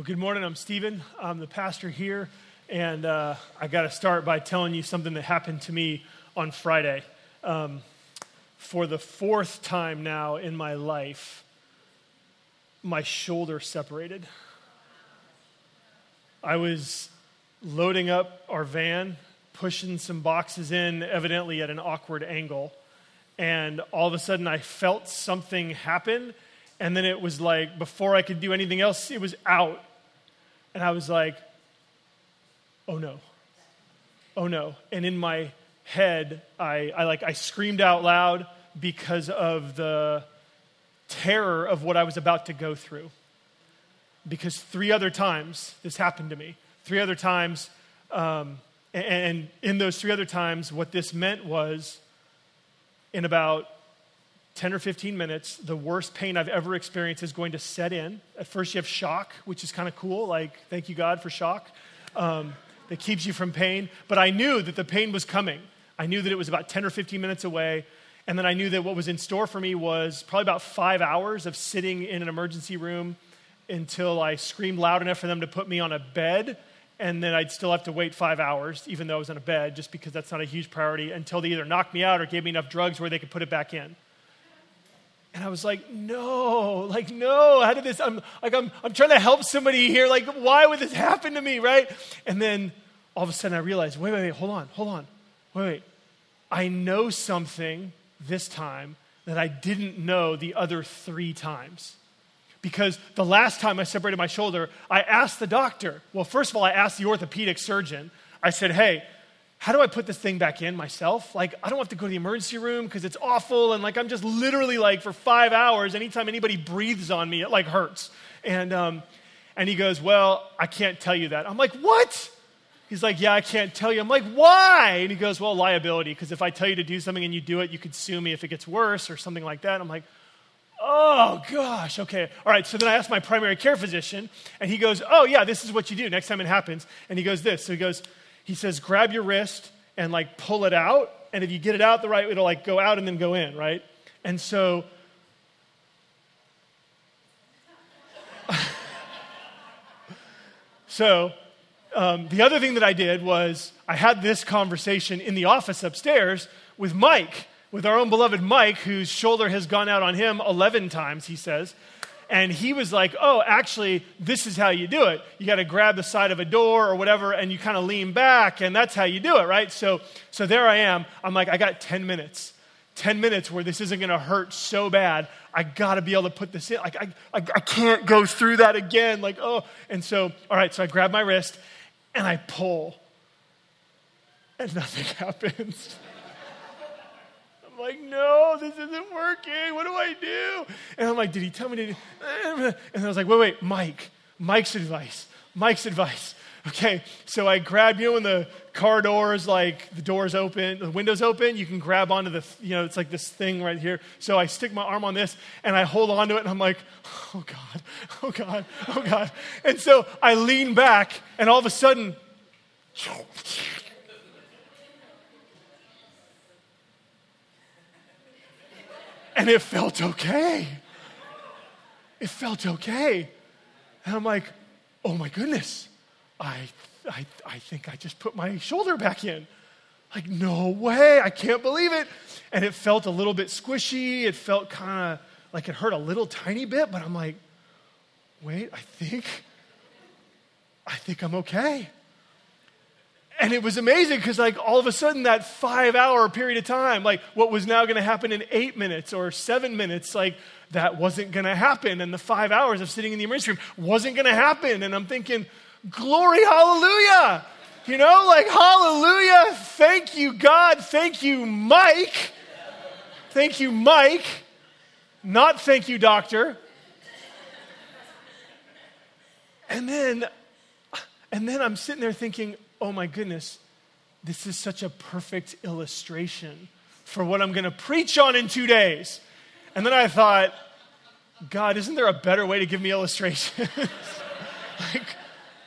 Well, good morning. I'm Stephen. I'm the pastor here. And uh, I got to start by telling you something that happened to me on Friday. Um, for the fourth time now in my life, my shoulder separated. I was loading up our van, pushing some boxes in, evidently at an awkward angle. And all of a sudden, I felt something happen. And then it was like, before I could do anything else, it was out and I was like, oh no, oh no. And in my head, I, I like I screamed out loud because of the terror of what I was about to go through. Because three other times this happened to me. Three other times, um, and, and in those three other times, what this meant was in about 10 or 15 minutes, the worst pain I've ever experienced is going to set in. At first, you have shock, which is kind of cool. Like, thank you, God, for shock. Um, that keeps you from pain. But I knew that the pain was coming. I knew that it was about 10 or 15 minutes away. And then I knew that what was in store for me was probably about five hours of sitting in an emergency room until I screamed loud enough for them to put me on a bed. And then I'd still have to wait five hours, even though I was on a bed, just because that's not a huge priority, until they either knocked me out or gave me enough drugs where they could put it back in. And I was like, no, like, no, how did this, I'm like, I'm, I'm trying to help somebody here. Like, why would this happen to me, right? And then all of a sudden I realized, wait, wait, wait, hold on, hold on, wait, wait. I know something this time that I didn't know the other three times. Because the last time I separated my shoulder, I asked the doctor. Well, first of all, I asked the orthopedic surgeon. I said, hey, how do I put this thing back in myself? Like, I don't have to go to the emergency room because it's awful. And like, I'm just literally like for five hours, anytime anybody breathes on me, it like hurts. And, um, and he goes, Well, I can't tell you that. I'm like, What? He's like, Yeah, I can't tell you. I'm like, Why? And he goes, Well, liability, because if I tell you to do something and you do it, you could sue me if it gets worse or something like that. I'm like, Oh, gosh, okay. All right, so then I asked my primary care physician, and he goes, Oh, yeah, this is what you do next time it happens. And he goes, This. So he goes, he says, grab your wrist and like pull it out. And if you get it out the right, way, it'll like go out and then go in, right? And so, so um, the other thing that I did was I had this conversation in the office upstairs with Mike, with our own beloved Mike, whose shoulder has gone out on him 11 times, he says. And he was like, oh, actually, this is how you do it. You got to grab the side of a door or whatever, and you kind of lean back, and that's how you do it, right? So, so there I am. I'm like, I got 10 minutes. 10 minutes where this isn't going to hurt so bad. I got to be able to put this in. Like, I, I, I can't go through that again. Like, oh. And so, all right, so I grab my wrist and I pull, and nothing happens like, no, this isn't working. What do I do? And I'm like, did he tell me to do? And I was like, wait, wait, Mike, Mike's advice, Mike's advice. Okay, so I grab, you know, when the car doors, like the doors open, the windows open, you can grab onto the, you know, it's like this thing right here. So I stick my arm on this and I hold onto it and I'm like, oh God, oh God, oh God. And so I lean back and all of a sudden, And it felt okay. It felt okay. And I'm like, oh my goodness, I, I, I think I just put my shoulder back in. Like, no way, I can't believe it. And it felt a little bit squishy. It felt kind of like it hurt a little tiny bit, but I'm like, wait, I think, I think I'm okay. And it was amazing because, like, all of a sudden, that five hour period of time, like, what was now going to happen in eight minutes or seven minutes, like, that wasn't going to happen. And the five hours of sitting in the emergency room wasn't going to happen. And I'm thinking, glory, hallelujah. You know, like, hallelujah. Thank you, God. Thank you, Mike. Thank you, Mike. Not thank you, doctor. And then, and then I'm sitting there thinking, oh my goodness, this is such a perfect illustration for what I'm going to preach on in two days. And then I thought, God, isn't there a better way to give me illustrations? like,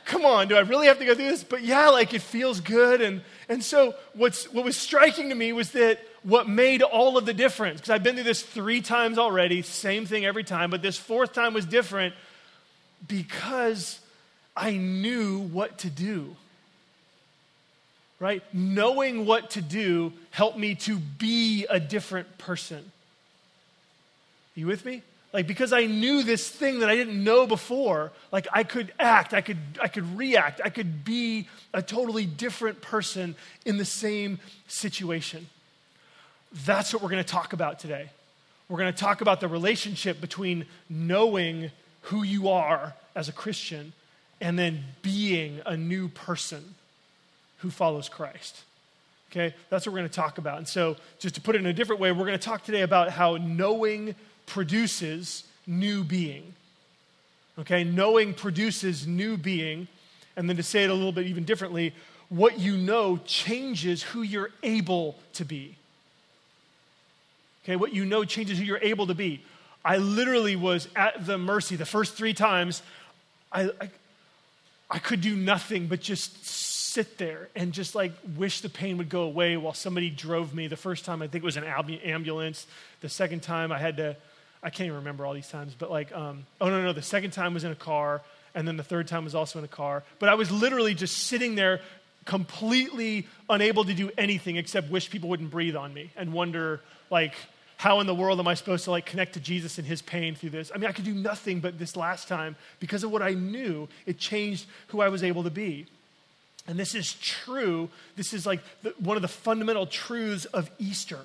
come on, do I really have to go through this? But yeah, like it feels good. And, and so what's, what was striking to me was that what made all of the difference, because I've been through this three times already, same thing every time, but this fourth time was different because I knew what to do. Right? Knowing what to do helped me to be a different person. You with me? Like because I knew this thing that I didn't know before, like I could act, I could I could react, I could be a totally different person in the same situation. That's what we're going to talk about today. We're going to talk about the relationship between knowing who you are as a Christian and then being a new person who follows Christ. Okay? That's what we're going to talk about. And so, just to put it in a different way, we're going to talk today about how knowing produces new being. Okay? Knowing produces new being. And then to say it a little bit even differently, what you know changes who you're able to be. Okay? What you know changes who you're able to be. I literally was at the mercy the first three times. I, I, I could do nothing but just sit there and just like wish the pain would go away while somebody drove me. The first time I think it was an ambulance. The second time I had to I can't even remember all these times, but like, um, oh no, no, the second time was in a car, and then the third time was also in a car. But I was literally just sitting there, completely unable to do anything except wish people wouldn't breathe on me and wonder, like, how in the world am I supposed to like connect to Jesus and his pain through this? I mean, I could do nothing but this last time because of what I knew, it changed who I was able to be. And this is true. This is like the, one of the fundamental truths of Easter,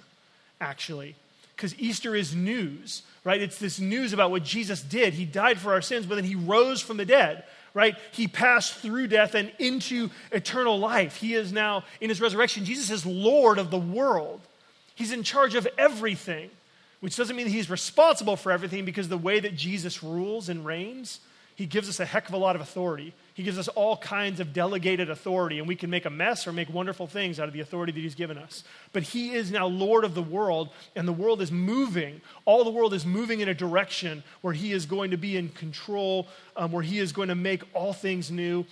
actually because Easter is news, right? It's this news about what Jesus did. He died for our sins, but then he rose from the dead, right? He passed through death and into eternal life. He is now, in his resurrection, Jesus is Lord of the world. He's in charge of everything, which doesn't mean he's responsible for everything because the way that Jesus rules and reigns, he gives us a heck of a lot of authority. He gives us all kinds of delegated authority, and we can make a mess or make wonderful things out of the authority that He's given us. But He is now Lord of the world, and the world is moving. All the world is moving in a direction where He is going to be in control, um, where He is going to make all things new.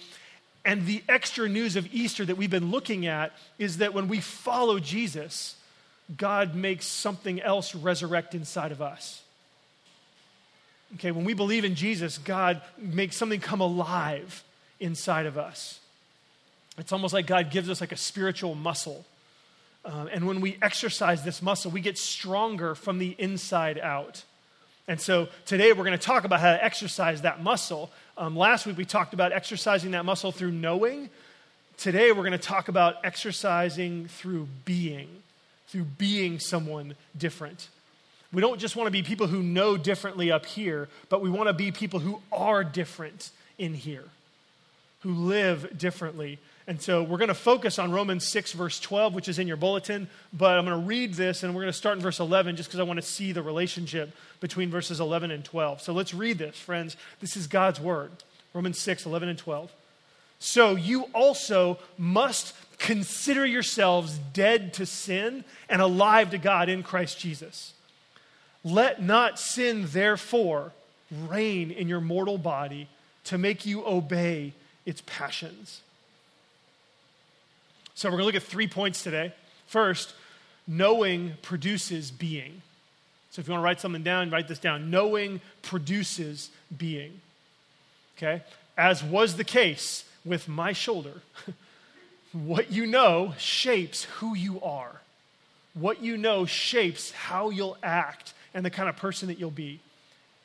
And the extra news of Easter that we've been looking at is that when we follow Jesus, God makes something else resurrect inside of us. Okay, when we believe in Jesus, God makes something come alive inside of us. It's almost like God gives us like a spiritual muscle. Um, and when we exercise this muscle, we get stronger from the inside out. And so today we're going to talk about how to exercise that muscle. Um, last week we talked about exercising that muscle through knowing. Today we're going to talk about exercising through being, through being someone different. We don't just want to be people who know differently up here, but we want to be people who are different in here who live differently. And so we're going to focus on Romans 6, verse 12, which is in your bulletin. But I'm going to read this and we're going to start in verse 11 just because I want to see the relationship between verses 11 and 12. So let's read this, friends. This is God's word Romans 6, 11 and 12. So you also must consider yourselves dead to sin and alive to God in Christ Jesus. Let not sin, therefore, reign in your mortal body to make you obey its passions. So, we're going to look at three points today. First, knowing produces being. So, if you want to write something down, write this down. Knowing produces being. Okay? As was the case with my shoulder, what you know shapes who you are. What you know shapes how you'll act and the kind of person that you'll be.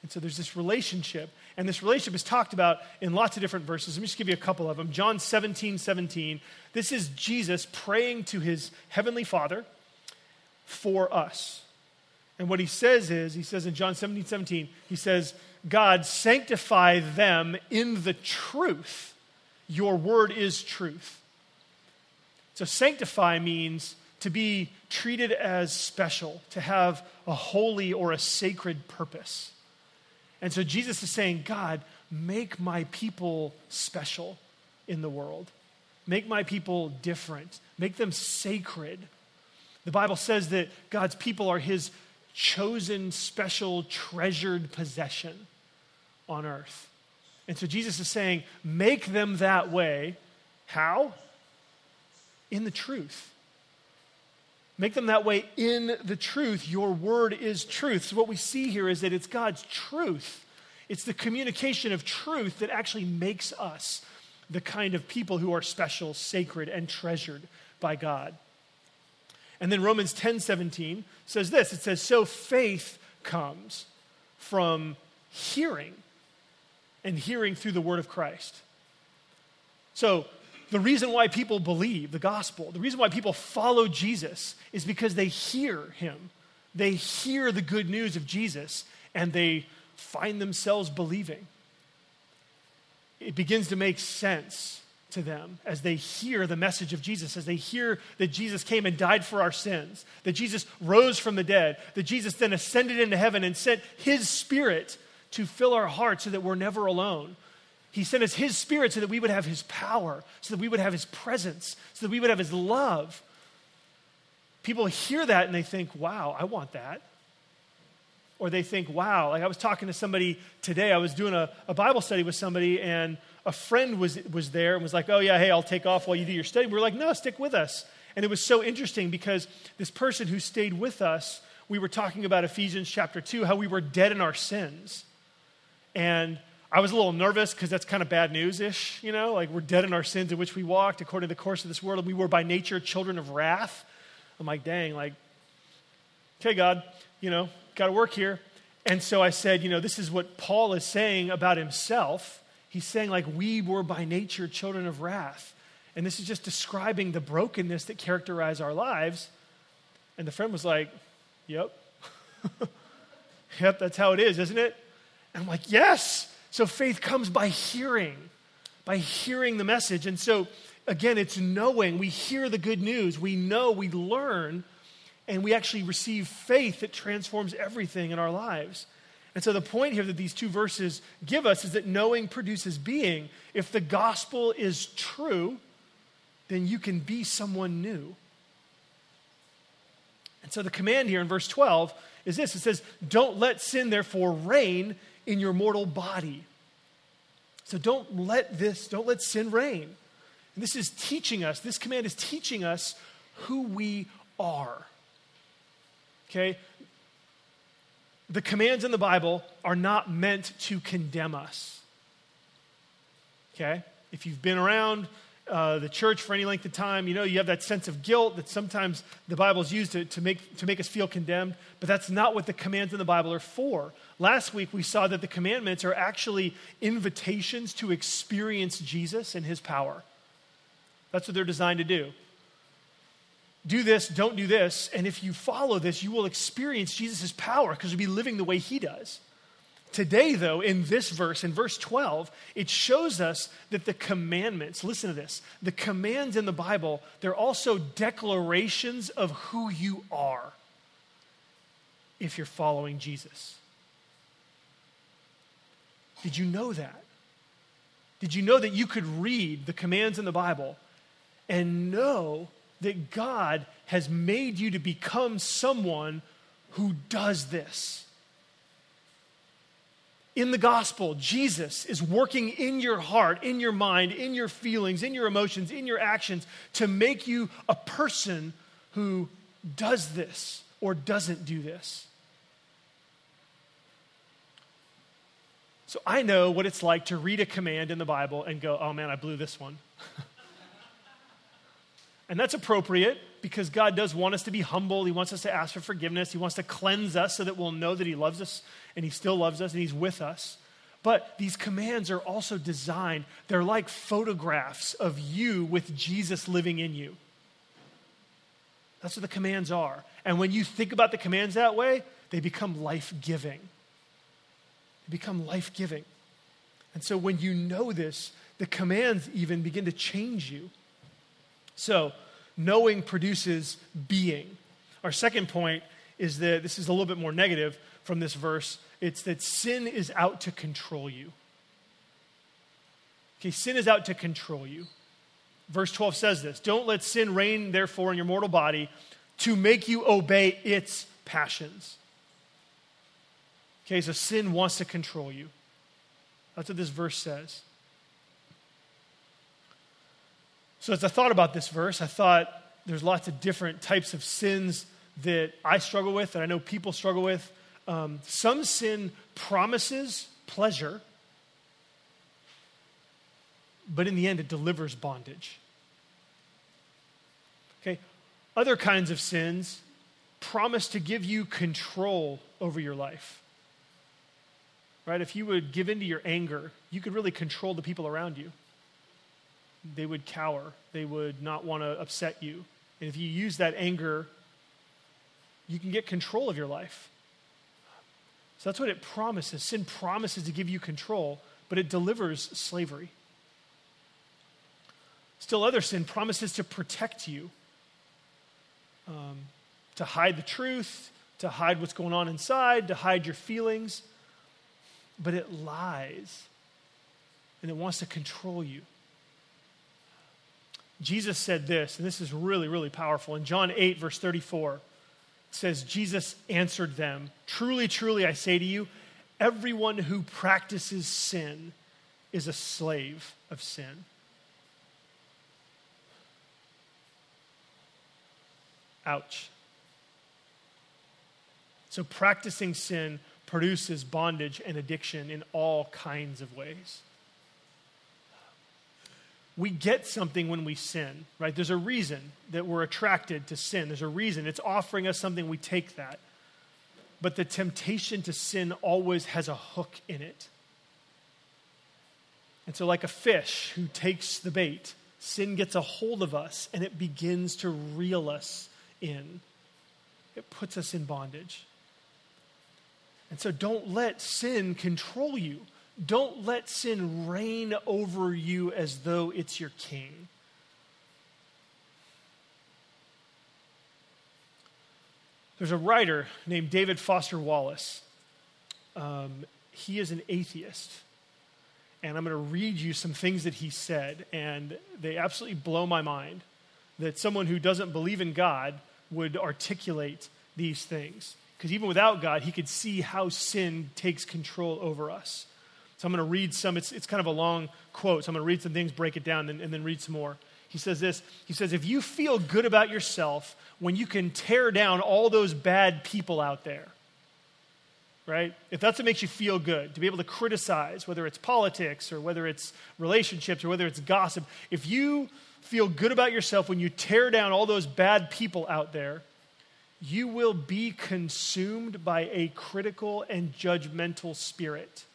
And so there's this relationship and this relationship is talked about in lots of different verses. Let me just give you a couple of them. John 17, 17. This is Jesus praying to his heavenly Father for us. And what he says is, he says in John 17, 17, he says, God, sanctify them in the truth. Your word is truth. So, sanctify means to be treated as special, to have a holy or a sacred purpose. And so Jesus is saying, God, make my people special in the world. Make my people different. Make them sacred. The Bible says that God's people are his chosen, special, treasured possession on earth. And so Jesus is saying, make them that way. How? In the truth. Make them that way in the truth. Your word is truth. So, what we see here is that it's God's truth. It's the communication of truth that actually makes us the kind of people who are special, sacred, and treasured by God. And then Romans 10 17 says this it says, So faith comes from hearing, and hearing through the word of Christ. So, the reason why people believe the gospel, the reason why people follow Jesus is because they hear him. They hear the good news of Jesus and they find themselves believing. It begins to make sense to them as they hear the message of Jesus, as they hear that Jesus came and died for our sins, that Jesus rose from the dead, that Jesus then ascended into heaven and sent his spirit to fill our hearts so that we're never alone. He sent us his spirit so that we would have his power, so that we would have his presence, so that we would have his love. People hear that and they think, wow, I want that. Or they think, wow, like I was talking to somebody today, I was doing a, a Bible study with somebody, and a friend was, was there and was like, oh, yeah, hey, I'll take off while you do your study. We are like, no, stick with us. And it was so interesting because this person who stayed with us, we were talking about Ephesians chapter 2, how we were dead in our sins. And I was a little nervous because that's kind of bad news ish, you know, like we're dead in our sins in which we walked according to the course of this world. And we were by nature children of wrath. I'm like, dang, like, okay, God, you know, got to work here. And so I said, you know, this is what Paul is saying about himself He's saying, like, we were by nature children of wrath. And this is just describing the brokenness that characterize our lives. And the friend was like, Yep. yep, that's how it is, isn't it? And I'm like, Yes. So faith comes by hearing, by hearing the message. And so, again, it's knowing. We hear the good news, we know, we learn, and we actually receive faith that transforms everything in our lives. And so the point here that these two verses give us is that knowing produces being. If the gospel is true, then you can be someone new. And so the command here in verse 12 is this it says, Don't let sin therefore reign in your mortal body. So don't let this, don't let sin reign. And this is teaching us, this command is teaching us who we are. Okay? the commands in the Bible are not meant to condemn us. Okay? If you've been around uh, the church for any length of time, you know you have that sense of guilt that sometimes the Bible is used to, to, make, to make us feel condemned, but that's not what the commands in the Bible are for. Last week we saw that the commandments are actually invitations to experience Jesus and his power. That's what they're designed to do do this, don't do this. And if you follow this, you will experience Jesus' power because you'll be living the way he does. Today, though, in this verse, in verse 12, it shows us that the commandments, listen to this, the commands in the Bible, they're also declarations of who you are if you're following Jesus. Did you know that? Did you know that you could read the commands in the Bible and know that God has made you to become someone who does this. In the gospel, Jesus is working in your heart, in your mind, in your feelings, in your emotions, in your actions to make you a person who does this or doesn't do this. So I know what it's like to read a command in the Bible and go, oh man, I blew this one. And that's appropriate because God does want us to be humble. He wants us to ask for forgiveness. He wants to cleanse us so that we'll know that He loves us and He still loves us and He's with us. But these commands are also designed, they're like photographs of you with Jesus living in you. That's what the commands are. And when you think about the commands that way, they become life giving. They become life giving. And so when you know this, the commands even begin to change you. So, knowing produces being. Our second point is that this is a little bit more negative from this verse. It's that sin is out to control you. Okay, sin is out to control you. Verse 12 says this Don't let sin reign, therefore, in your mortal body to make you obey its passions. Okay, so sin wants to control you. That's what this verse says. So, as I thought about this verse, I thought there's lots of different types of sins that I struggle with, that I know people struggle with. Um, some sin promises pleasure, but in the end, it delivers bondage. Okay? Other kinds of sins promise to give you control over your life. Right? If you would give into your anger, you could really control the people around you. They would cower, they would not want to upset you. And if you use that anger, you can get control of your life. So that's what it promises. Sin promises to give you control, but it delivers slavery. Still, other sin promises to protect you, um, to hide the truth, to hide what's going on inside, to hide your feelings. But it lies, and it wants to control you. Jesus said this, and this is really, really powerful. In John 8, verse 34, it says, Jesus answered them, Truly, truly, I say to you, everyone who practices sin is a slave of sin. Ouch. So, practicing sin produces bondage and addiction in all kinds of ways. We get something when we sin, right? There's a reason that we're attracted to sin. There's a reason. It's offering us something, we take that. But the temptation to sin always has a hook in it. And so, like a fish who takes the bait, sin gets a hold of us and it begins to reel us in. It puts us in bondage. And so don't let sin control you. Don't let sin reign over you as though it's your king. There's a writer named David Foster Wallace. Um, he is an atheist. And I'm going to read you some things that he said, and they absolutely blow my mind that someone who doesn't believe in God would articulate these things. Because even without God, he could see how sin takes control over us. So I'm going to read some, it's, it's kind of a long quote. So I'm going to read some things, break it down, and, and then read some more. He says this He says, If you feel good about yourself when you can tear down all those bad people out there, right? If that's what makes you feel good, to be able to criticize, whether it's politics or whether it's relationships or whether it's gossip, if you feel good about yourself when you tear down all those bad people out there, you will be consumed by a critical and judgmental spirit.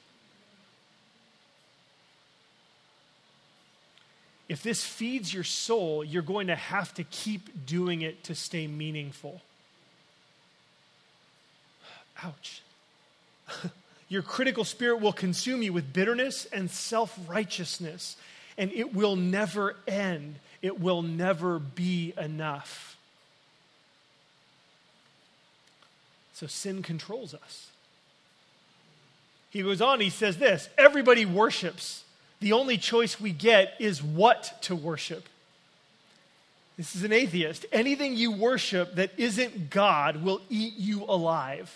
If this feeds your soul, you're going to have to keep doing it to stay meaningful. Ouch. your critical spirit will consume you with bitterness and self righteousness and it will never end. It will never be enough. So sin controls us. He goes on, he says this everybody worships. The only choice we get is what to worship. This is an atheist. Anything you worship that isn't God will eat you alive.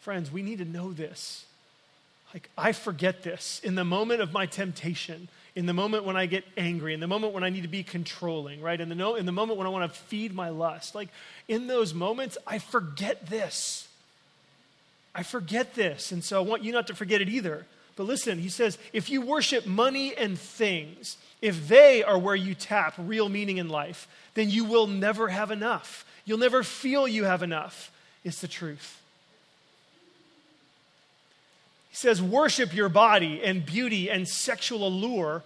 Friends, we need to know this. Like, I forget this in the moment of my temptation, in the moment when I get angry, in the moment when I need to be controlling, right? In the, no, in the moment when I want to feed my lust. Like, in those moments, I forget this. I forget this. And so I want you not to forget it either. But listen, he says, if you worship money and things, if they are where you tap real meaning in life, then you will never have enough. You'll never feel you have enough. It's the truth. He says, Worship your body and beauty and sexual allure,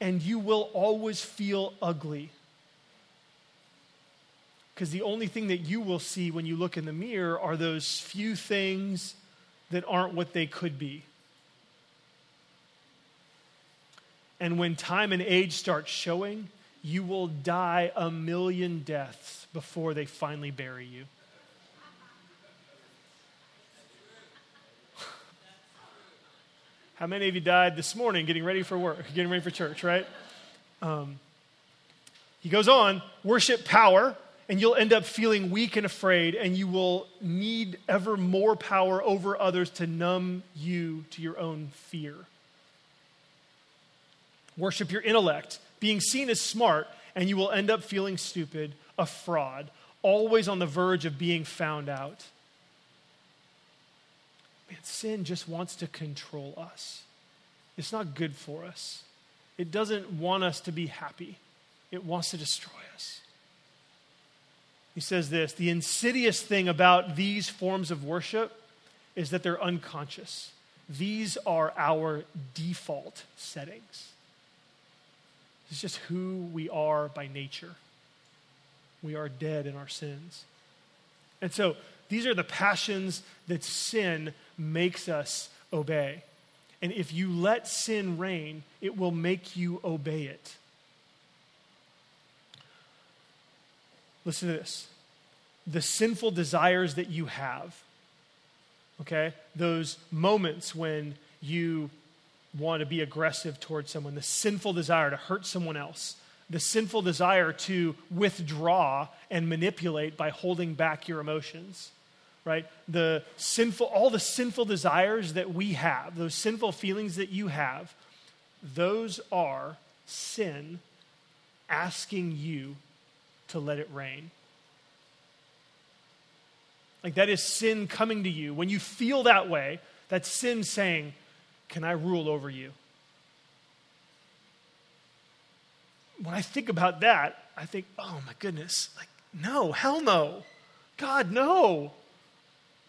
and you will always feel ugly. Because the only thing that you will see when you look in the mirror are those few things that aren't what they could be. And when time and age start showing, you will die a million deaths before they finally bury you. How many of you died this morning getting ready for work, getting ready for church, right? Um, he goes on, worship power, and you'll end up feeling weak and afraid, and you will need ever more power over others to numb you to your own fear. Worship your intellect, being seen as smart, and you will end up feeling stupid, a fraud, always on the verge of being found out. man, sin just wants to control us. It's not good for us. It doesn't want us to be happy, it wants to destroy us. He says this the insidious thing about these forms of worship is that they're unconscious. These are our default settings. It's just who we are by nature. We are dead in our sins. And so these are the passions that sin makes us obey. And if you let sin reign, it will make you obey it. Listen to this. The sinful desires that you have, okay, those moments when you want to be aggressive towards someone, the sinful desire to hurt someone else, the sinful desire to withdraw and manipulate by holding back your emotions right? The sinful all the sinful desires that we have those sinful feelings that you have those are sin asking you to let it reign. like that is sin coming to you when you feel that way that's sin saying can i rule over you when I think about that, I think, oh my goodness, like, no, hell no. God, no.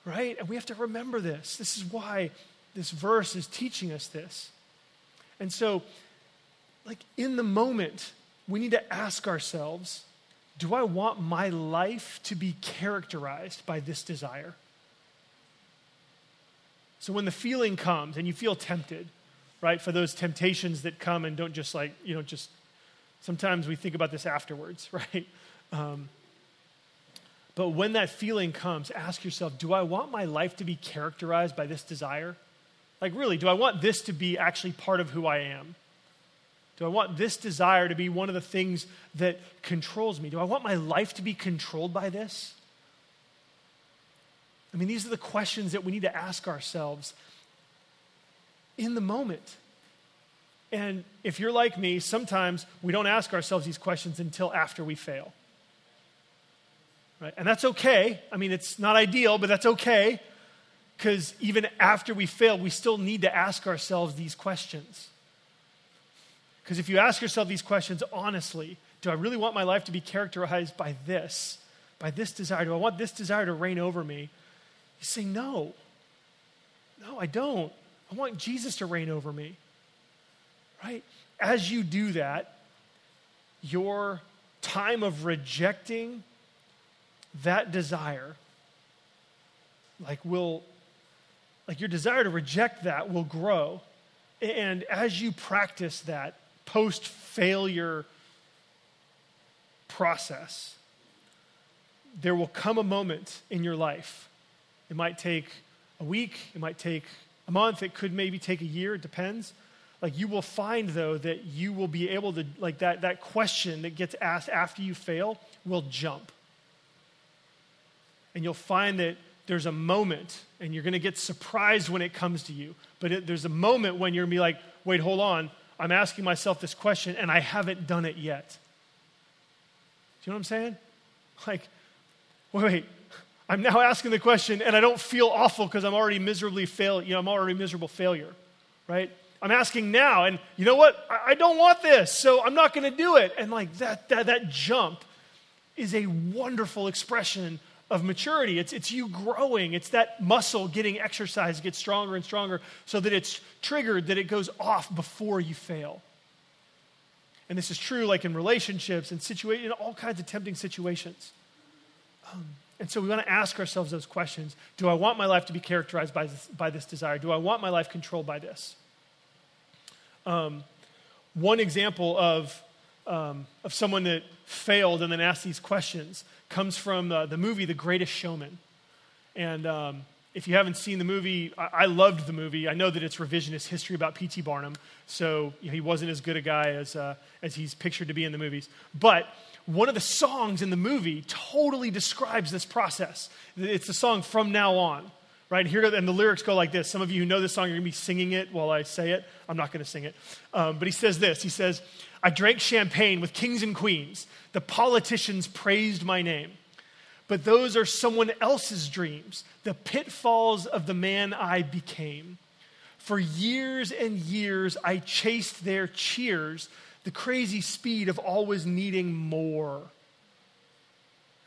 Right? And we have to remember this. This is why this verse is teaching us this. And so, like, in the moment, we need to ask ourselves do I want my life to be characterized by this desire? So, when the feeling comes and you feel tempted, right, for those temptations that come and don't just like, you know, just Sometimes we think about this afterwards, right? Um, but when that feeling comes, ask yourself do I want my life to be characterized by this desire? Like, really, do I want this to be actually part of who I am? Do I want this desire to be one of the things that controls me? Do I want my life to be controlled by this? I mean, these are the questions that we need to ask ourselves in the moment. And if you're like me, sometimes we don't ask ourselves these questions until after we fail. Right? And that's okay. I mean, it's not ideal, but that's okay. Because even after we fail, we still need to ask ourselves these questions. Because if you ask yourself these questions honestly, do I really want my life to be characterized by this, by this desire? Do I want this desire to reign over me? You say, no. No, I don't. I want Jesus to reign over me right? As you do that, your time of rejecting that desire, like, will, like your desire to reject that will grow. And as you practice that post failure process, there will come a moment in your life. It might take a week, it might take a month, it could maybe take a year, it depends. Like you will find though that you will be able to like that that question that gets asked after you fail will jump. And you'll find that there's a moment and you're going to get surprised when it comes to you but it, there's a moment when you're going to be like wait hold on i'm asking myself this question and i haven't done it yet do you know what i'm saying like wait, wait i'm now asking the question and i don't feel awful because i'm already miserably fail you know i'm already miserable failure right I'm asking now, and you know what? I, I don't want this, so I'm not going to do it. And like that, that, that jump is a wonderful expression of maturity. It's, it's you growing. It's that muscle getting exercised, gets stronger and stronger so that it's triggered, that it goes off before you fail. And this is true like in relationships and situa- in all kinds of tempting situations. Um, and so we want to ask ourselves those questions. Do I want my life to be characterized by this, by this desire? Do I want my life controlled by this? Um, one example of, um, of someone that failed and then asked these questions comes from uh, the movie The Greatest Showman. And um, if you haven't seen the movie, I-, I, loved the movie. I know that it's revisionist history about P.T. Barnum, so you know, he wasn't as good a guy as, uh, as he's pictured to be in the movies. But one of the songs in the movie totally describes this process. It's the song From Now On right? Here, and the lyrics go like this. Some of you who know this song, you're to be singing it while I say it. I'm not to sing it. Um, but he says this He says, I drank champagne with kings and queens. The politicians praised my name. but those are someone else's dreams, the pitfalls of the man I became. For years and years, I chased their cheers, the crazy speed of always needing more.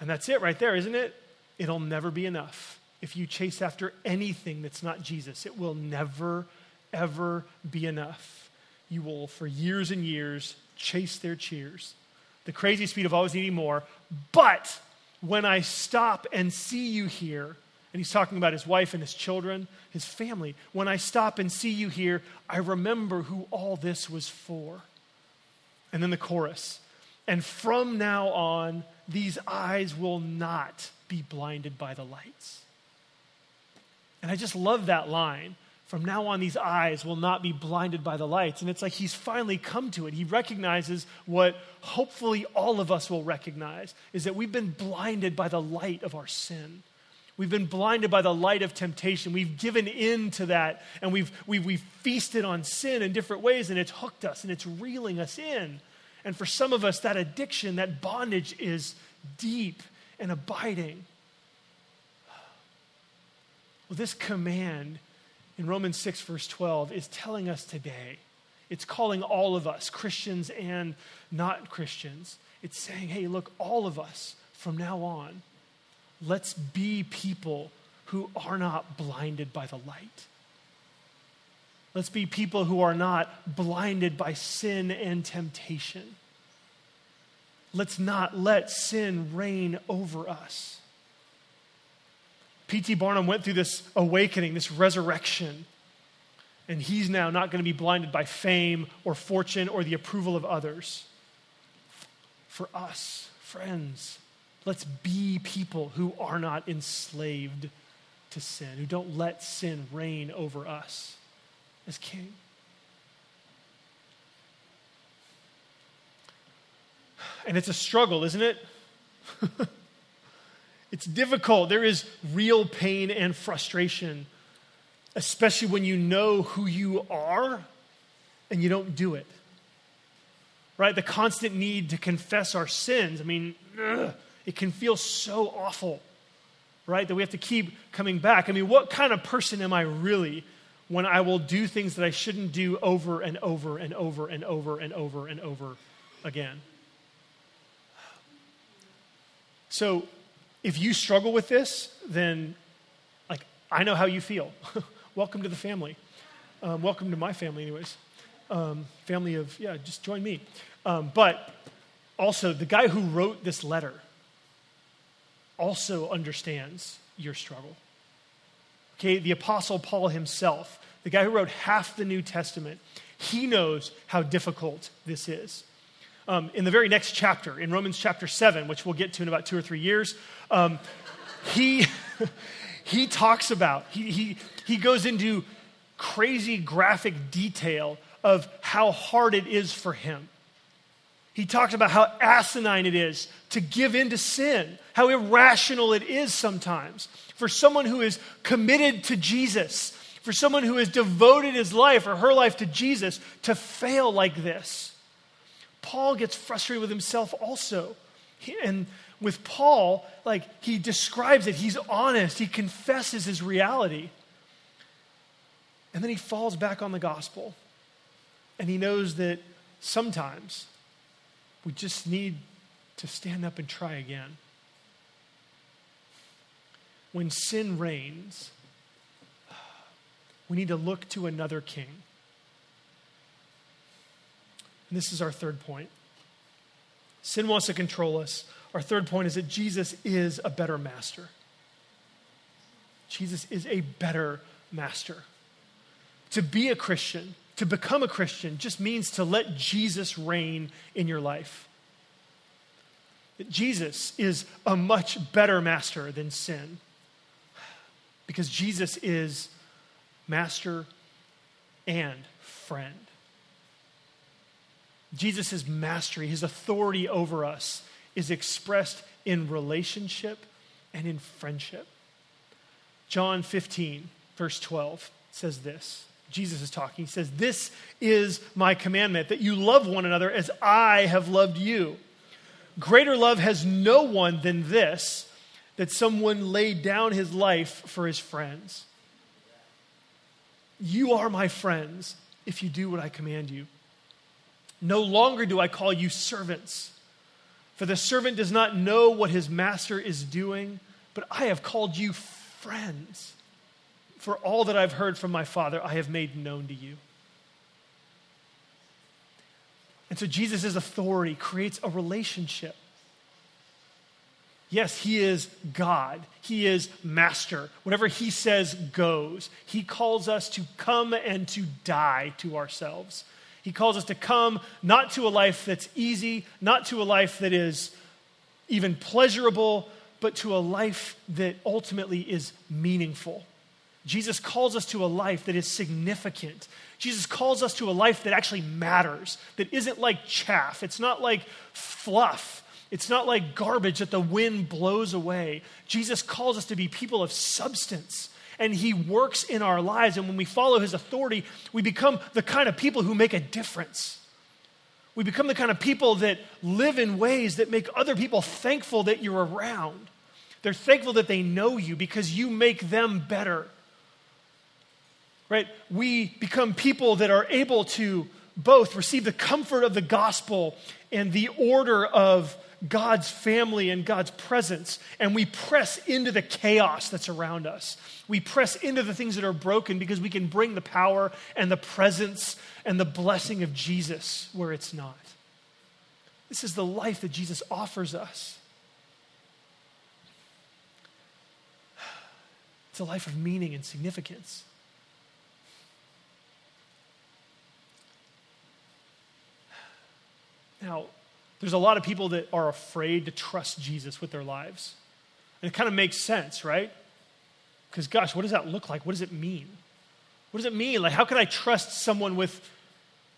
And that's it right there, isn't it? It'll never be enough. If you chase after anything that's not Jesus, it will never, ever be enough. You will, for years and years, chase their cheers, the crazy speed of always needing more. But when I stop and see you here, and he's talking about his wife and his children, his family, when I stop and see you here, I remember who all this was for. And then the chorus. And from now on, these eyes will not be blinded by the lights. And I just love that line. From now on, these eyes will not be blinded by the lights. And it's like he's finally come to it. He recognizes what hopefully all of us will recognize is that we've been blinded by the light of our sin. We've been blinded by the light of temptation. We've given in to that and we've, we've, we've feasted on sin in different ways and it's hooked us and it's reeling us in. And for some of us, that addiction, that bondage is deep and abiding. Well, this command in Romans 6, verse 12, is telling us today. It's calling all of us, Christians and not Christians. It's saying, hey, look, all of us from now on, let's be people who are not blinded by the light. Let's be people who are not blinded by sin and temptation. Let's not let sin reign over us. P.T. Barnum went through this awakening, this resurrection, and he's now not going to be blinded by fame or fortune or the approval of others. For us, friends, let's be people who are not enslaved to sin, who don't let sin reign over us as king. And it's a struggle, isn't it? It's difficult. There is real pain and frustration, especially when you know who you are and you don't do it. Right? The constant need to confess our sins. I mean, ugh, it can feel so awful, right? That we have to keep coming back. I mean, what kind of person am I really when I will do things that I shouldn't do over and over and over and over and over and over again? So, if you struggle with this, then like I know how you feel. welcome to the family. Um, welcome to my family, anyways. Um, family of yeah, just join me. Um, but also, the guy who wrote this letter also understands your struggle. Okay, the Apostle Paul himself, the guy who wrote half the New Testament, he knows how difficult this is um, in the very next chapter, in Romans chapter 7, which we'll get to in about two or three years, um, he, he talks about, he, he, he goes into crazy graphic detail of how hard it is for him. He talks about how asinine it is to give in to sin, how irrational it is sometimes for someone who is committed to Jesus, for someone who has devoted his life or her life to Jesus to fail like this. Paul gets frustrated with himself also. He, and with Paul, like he describes it, he's honest, he confesses his reality. And then he falls back on the gospel. And he knows that sometimes we just need to stand up and try again. When sin reigns, we need to look to another king. And this is our third point. Sin wants to control us. Our third point is that Jesus is a better master. Jesus is a better master. To be a Christian, to become a Christian, just means to let Jesus reign in your life. Jesus is a much better master than sin because Jesus is master and friend. Jesus' mastery, his authority over us, is expressed in relationship and in friendship. John 15, verse 12, says this. Jesus is talking. He says, This is my commandment, that you love one another as I have loved you. Greater love has no one than this, that someone laid down his life for his friends. You are my friends if you do what I command you. No longer do I call you servants, for the servant does not know what his master is doing, but I have called you friends. For all that I've heard from my Father, I have made known to you. And so Jesus' authority creates a relationship. Yes, he is God. He is master. Whatever he says goes. He calls us to come and to die to ourselves. He calls us to come not to a life that's easy, not to a life that is even pleasurable, but to a life that ultimately is meaningful. Jesus calls us to a life that is significant. Jesus calls us to a life that actually matters, that isn't like chaff. It's not like fluff. It's not like garbage that the wind blows away. Jesus calls us to be people of substance, and He works in our lives. And when we follow His authority, we become the kind of people who make a difference. We become the kind of people that live in ways that make other people thankful that you're around. They're thankful that they know you because you make them better right? We become people that are able to both receive the comfort of the gospel and the order of God's family and God's presence, and we press into the chaos that's around us. We press into the things that are broken because we can bring the power and the presence and the blessing of Jesus where it's not. This is the life that Jesus offers us. It's a life of meaning and significance. Now, there's a lot of people that are afraid to trust Jesus with their lives. And it kind of makes sense, right? Because, gosh, what does that look like? What does it mean? What does it mean? Like, how can I trust someone with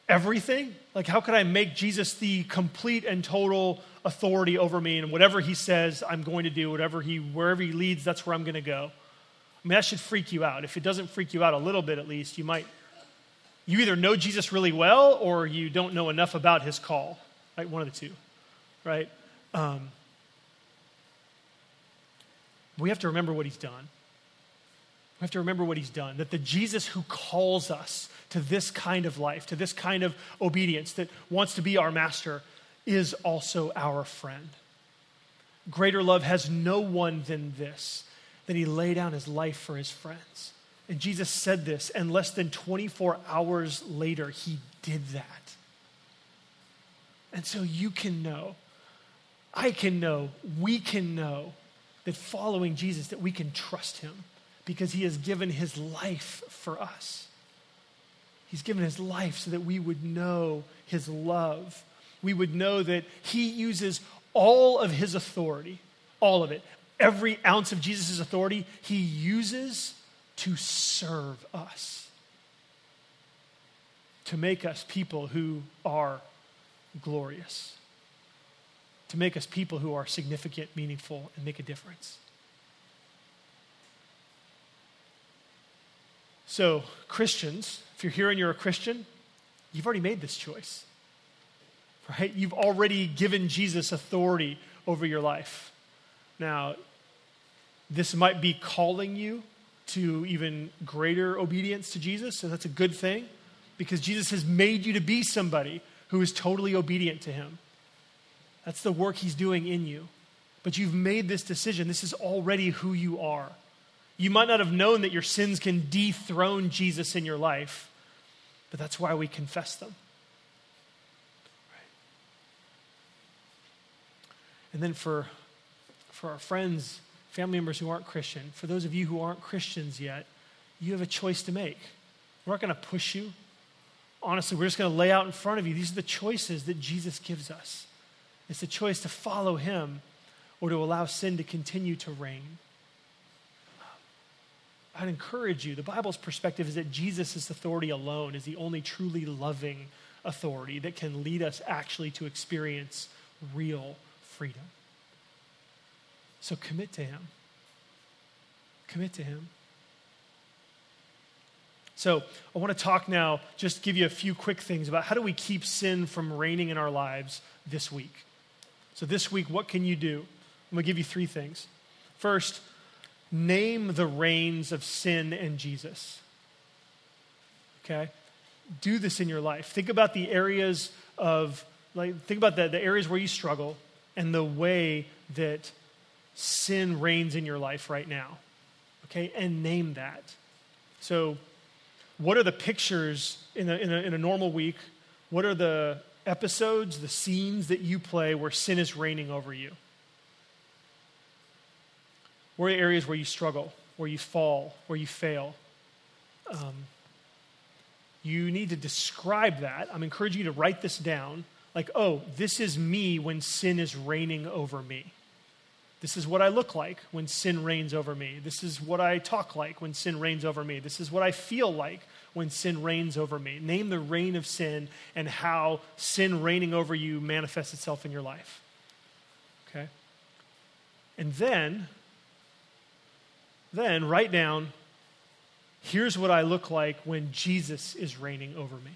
everything? Like, how can I make Jesus the complete and total authority over me? And whatever he says, I'm going to do. Whatever he, wherever he leads, that's where I'm going to go. I mean, that should freak you out. If it doesn't freak you out a little bit, at least, you might, you either know Jesus really well or you don't know enough about his call right? One of the two, right? Um, we have to remember what he's done. We have to remember what he's done. That the Jesus who calls us to this kind of life, to this kind of obedience, that wants to be our master, is also our friend. Greater love has no one than this, that he lay down his life for his friends. And Jesus said this, and less than 24 hours later, he did that. And so you can know, I can know, we can know that following Jesus, that we can trust him because he has given his life for us. He's given his life so that we would know his love. We would know that he uses all of his authority, all of it, every ounce of Jesus' authority, he uses to serve us, to make us people who are glorious, to make us people who are significant, meaningful, and make a difference. So, Christians, if you're here and you're a Christian, you've already made this choice, right? You've already given Jesus authority over your life. Now, this might be calling you to even greater obedience to Jesus, and that's a good thing because Jesus has made you to be somebody who is totally obedient to him. That's the work he's doing in you. But you've made this decision. This is already who you are. You might not have known that your sins can dethrone Jesus in your life, but that's why we confess them. And then for, for our friends, family members who aren't Christian, for those of you who aren't Christians yet, you have a choice to make. We're not going to push you honestly, we're just going to lay out in front of you. These are the choices that Jesus gives us. It's a choice to follow him or to allow sin to continue to reign. I'd encourage you. The Bible's perspective is that Jesus' authority alone is the only truly loving authority that can lead us actually to experience real freedom. So commit to him. Commit to him. So, I want to talk now, just give you a few quick things about how do we keep sin from reigning in our lives this week. So, this week, what can you do? I'm going to give you three things. First, name the reigns of sin and Jesus. Okay? Do this in your life. Think about the areas of, like, think about the, the areas where you struggle and the way that sin reigns in your life right now. Okay? And name that. So, what are the pictures in a, in a, in a normal week? What are the episodes, the scenes that you play where sin is reigning over you? Where are the areas where you struggle, where you fall, where you fail? Um, you need to describe that. I'm encouraging you to write this down like, oh, this is me when sin is reigning over me. This is what I look like when sin reigns over me. This is what I talk like when sin reigns over me. This is what I feel like when sin reigns over me. Name the reign of sin and how sin reigning over you manifests itself in your life. Okay? And then, then write down here's what I look like when Jesus is reigning over me.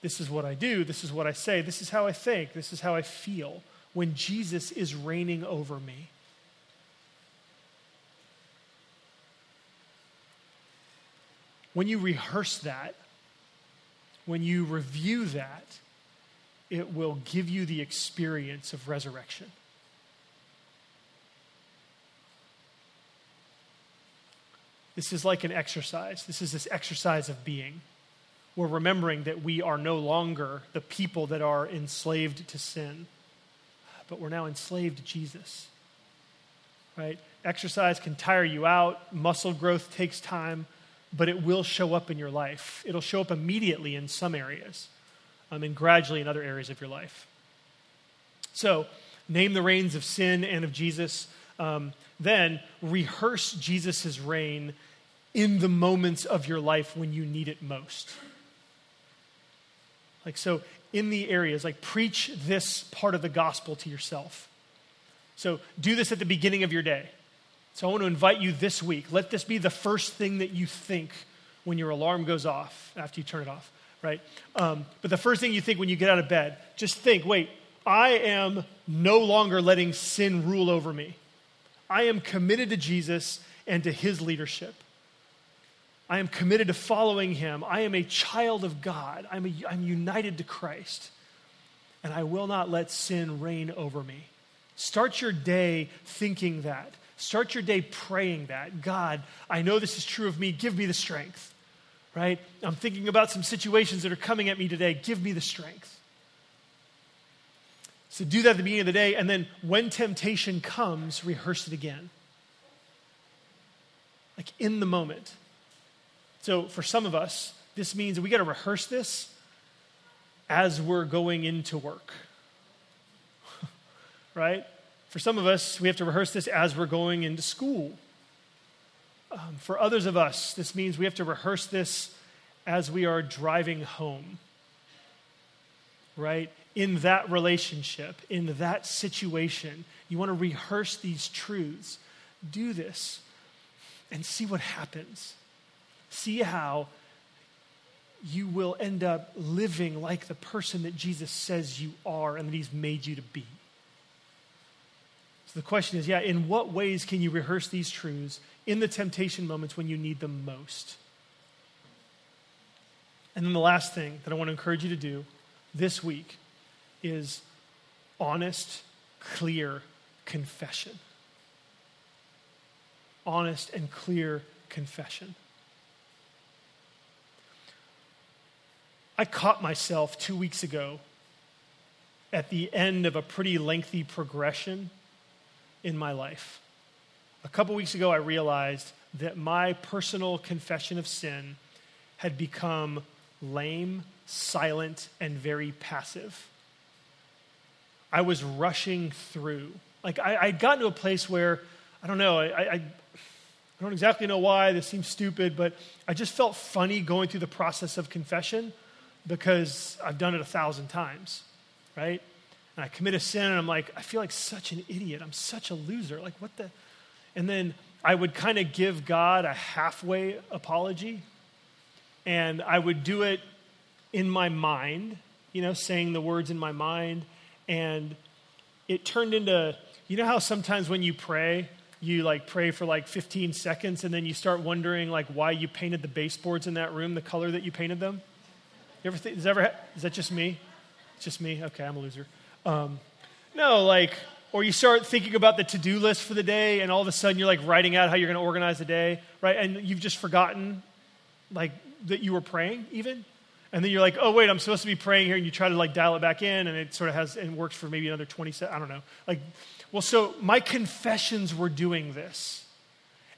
This is what I do. This is what I say. This is how I think. This is how I feel when Jesus is reigning over me. When you rehearse that, when you review that, it will give you the experience of resurrection. This is like an exercise. This is this exercise of being. We're remembering that we are no longer the people that are enslaved to sin, but we're now enslaved to Jesus. Right? Exercise can tire you out, muscle growth takes time, but it will show up in your life. It'll show up immediately in some areas um, and gradually in other areas of your life. So, name the reigns of sin and of Jesus. Um, then rehearse Jesus' reign in the moments of your life when you need it most. Like, so in the areas, like, preach this part of the gospel to yourself. So, do this at the beginning of your day. So, I want to invite you this week. Let this be the first thing that you think when your alarm goes off after you turn it off, right? Um, but the first thing you think when you get out of bed, just think wait, I am no longer letting sin rule over me. I am committed to Jesus and to his leadership. I am committed to following him. I am a child of God. I'm, a, I'm united to Christ. And I will not let sin reign over me. Start your day thinking that. Start your day praying that. God, I know this is true of me. Give me the strength. Right? I'm thinking about some situations that are coming at me today. Give me the strength. So do that at the beginning of the day, and then when temptation comes, rehearse it again. Like in the moment. So for some of us, this means we got to rehearse this as we're going into work. right? For some of us, we have to rehearse this as we're going into school. Um, for others of us, this means we have to rehearse this as we are driving home. Right? in that relationship, in that situation. You want to rehearse these truths. Do this and see what happens. See how you will end up living like the person that Jesus says you are and that he's made you to be. So the question is yeah, in what ways can you rehearse these truths in the temptation moments when you need them most? And then the last thing that I want to encourage you to do this week is honest, clear confession. Honest and clear confession. I caught myself two weeks ago at the end of a pretty lengthy progression in my life. A couple weeks ago, I realized that my personal confession of sin had become lame, silent, and very passive. I was rushing through. Like, I, I'd gotten to a place where, I don't know, I, I, I don't exactly know why, this seems stupid, but I just felt funny going through the process of confession because I've done it a thousand times, right? And I commit a sin and I'm like, I feel like such an idiot. I'm such a loser. Like, what the? And then I would kind of give God a halfway apology. And I would do it in my mind, you know, saying the words in my mind and it turned into you know how sometimes when you pray, you like pray for like 15 seconds and then you start wondering like why you painted the baseboards in that room the color that you painted them? You ever think, is, ever, is that just me? It's just me? Okay, I'm a loser. Um, no, like, or you start thinking about the to do list for the day and all of a sudden you're like writing out how you're going to organize the day, right? And you've just forgotten like that you were praying even. And then you're like, oh, wait, I'm supposed to be praying here. And you try to like dial it back in and it sort of has, and works for maybe another 20 seconds. I don't know. Like, well, so my confessions were doing this.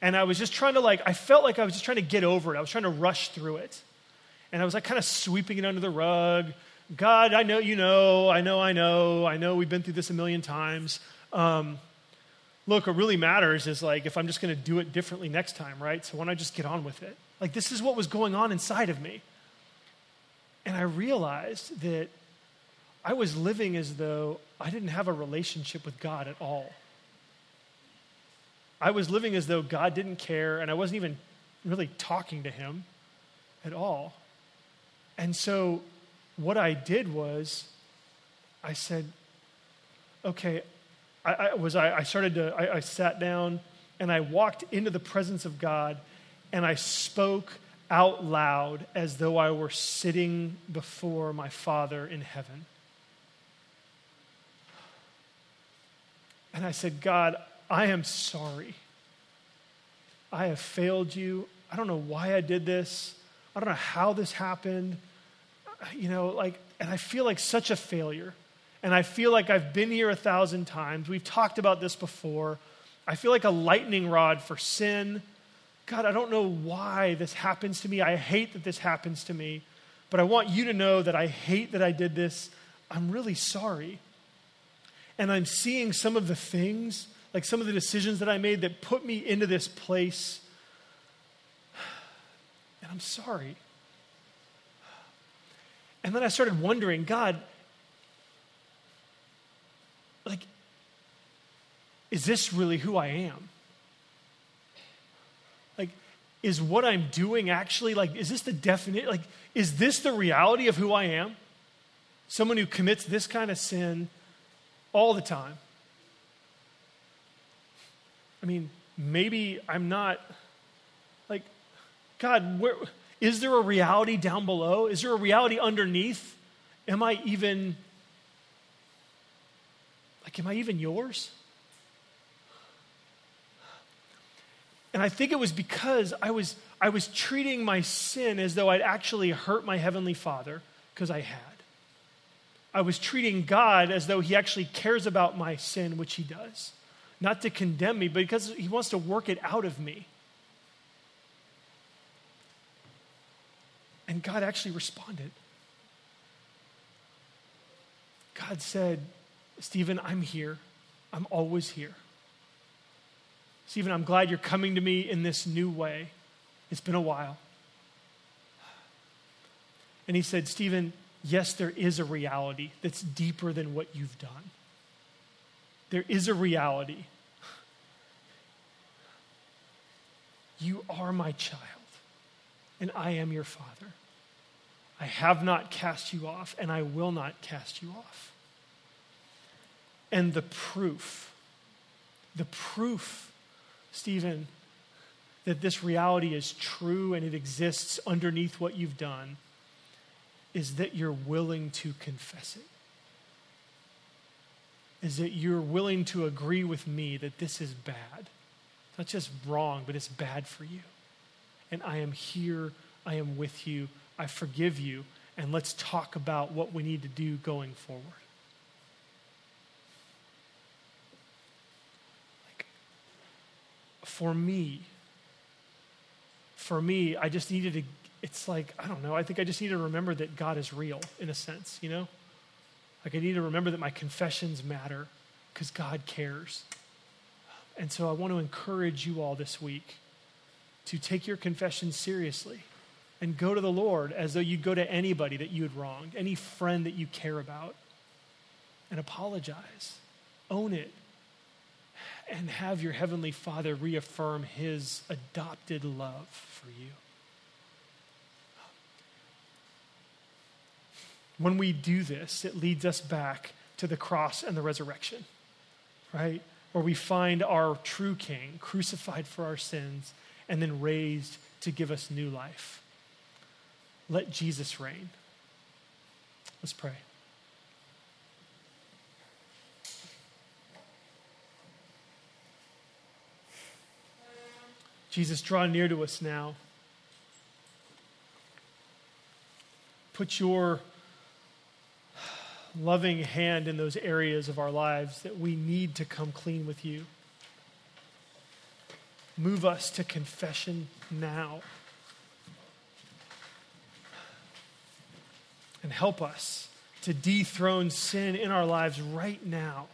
And I was just trying to like, I felt like I was just trying to get over it. I was trying to rush through it. And I was like kind of sweeping it under the rug. God, I know you know, I know, I know, I know we've been through this a million times. Um, look, what really matters is like if I'm just going to do it differently next time, right? So why don't I just get on with it? Like this is what was going on inside of me. And I realized that I was living as though I didn't have a relationship with God at all. I was living as though God didn't care, and I wasn't even really talking to Him at all. And so what I did was I said, okay, I, I was I, I, started to I, I sat down and I walked into the presence of God and I spoke out loud as though I were sitting before my Father in heaven. And I said, God, I am sorry. I have failed you. I don't know why I did this. I don't know how this happened. You know, like, and I feel like such a failure. And I feel like I've been here a thousand times. We've talked about this before. I feel like a lightning rod for sin. God, I don't know why this happens to me. I hate that this happens to me. But I want you to know that I hate that I did this. I'm really sorry. And I'm seeing some of the things, like some of the decisions that I made that put me into this place. And I'm sorry. And then I started wondering, God, like, is this really who I am? Like, is what I'm doing actually, like, is this the definite, like, is this the reality of who I am? Someone who commits this kind of sin all the time. I mean, maybe I'm not, like, God, where, is there a reality down below? Is there a reality underneath? Am I even like, am I even yours? And I think it was because I was, I was treating my sin as though I'd actually hurt my Heavenly Father, because I had. I was treating God as though He actually cares about my sin, which He does. Not to condemn me, but because He wants to work it out of me. And God actually responded. God said, Stephen, I'm here. I'm always here. Stephen, I'm glad you're coming to me in this new way. It's been a while. And he said, Stephen, yes, there is a reality that's deeper than what you've done. There is a reality. You are my child, and I am your father. I have not cast you off, and I will not cast you off. And the proof, the proof, Stephen, that this reality is true and it exists underneath what you've done is that you're willing to confess it. Is that you're willing to agree with me that this is bad. Not just wrong, but it's bad for you. And I am here, I am with you, I forgive you, and let's talk about what we need to do going forward. for me, for me, I just needed to, it's like, I don't know, I think I just need to remember that God is real in a sense, you know? Like I need to remember that my confessions matter because God cares. And so I want to encourage you all this week to take your confession seriously and go to the Lord as though you'd go to anybody that you had wronged, any friend that you care about, and apologize. Own it and have your Heavenly Father reaffirm His adopted love for you. When we do this, it leads us back to the cross and the resurrection, right? where we find our true King crucified for our sins and then raised to give us new life. Let Jesus reign. Let's pray. Jesus, draw near to us now. Put your loving hand in those areas of our lives that we need to come clean with you. Move us to confession now. And help us to dethrone sin in our lives right now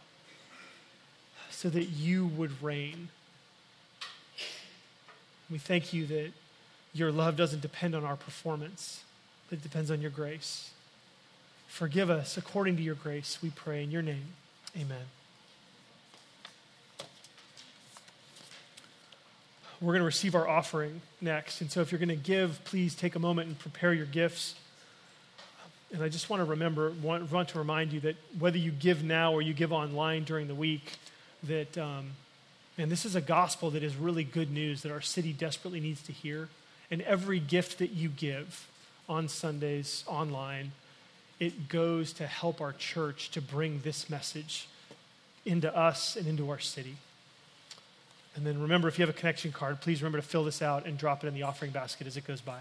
so that you would reign. We thank you that your love doesn't depend on our performance, it depends on your grace. Forgive us according to your grace, we pray in your name. Amen. We're going to receive our offering next. And so if you're going to give, please take a moment and prepare your gifts. And I just want to remember, want, want to remind you that whether you give now or you give online during the week, that, um, this is a gospel that is really good news that our city desperately needs to hear. And every gift that you give on Sundays, online, it goes to help our church to bring this message into us and into our city. And then remember, if you have a connection card, please remember to fill this out and drop it in the offering basket as it goes by.